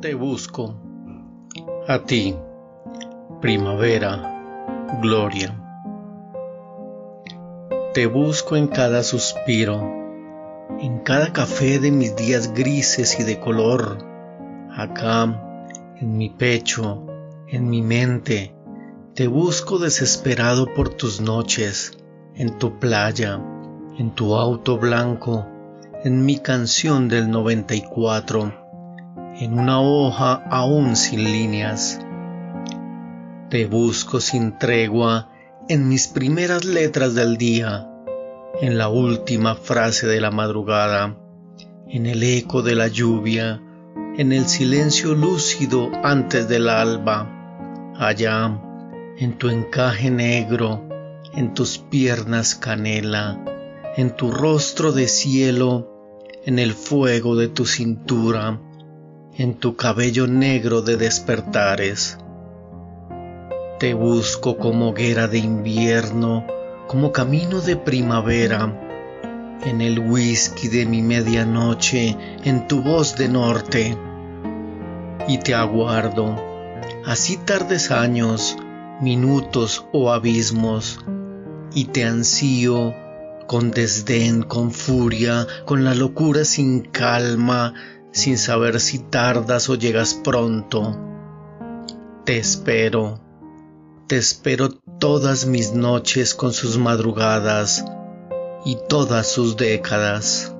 Te busco. A ti, primavera, gloria. Te busco en cada suspiro, en cada café de mis días grises y de color, acá, en mi pecho, en mi mente. Te busco desesperado por tus noches, en tu playa, en tu auto blanco, en mi canción del 94 en una hoja aún sin líneas. Te busco sin tregua en mis primeras letras del día, en la última frase de la madrugada, en el eco de la lluvia, en el silencio lúcido antes del alba, allá, en tu encaje negro, en tus piernas canela, en tu rostro de cielo, en el fuego de tu cintura, en tu cabello negro de despertares. Te busco como hoguera de invierno, como camino de primavera, en el whisky de mi medianoche, en tu voz de norte. Y te aguardo, así tardes años, minutos o abismos, y te ansío con desdén, con furia, con la locura sin calma, sin saber si tardas o llegas pronto. Te espero, te espero todas mis noches con sus madrugadas y todas sus décadas.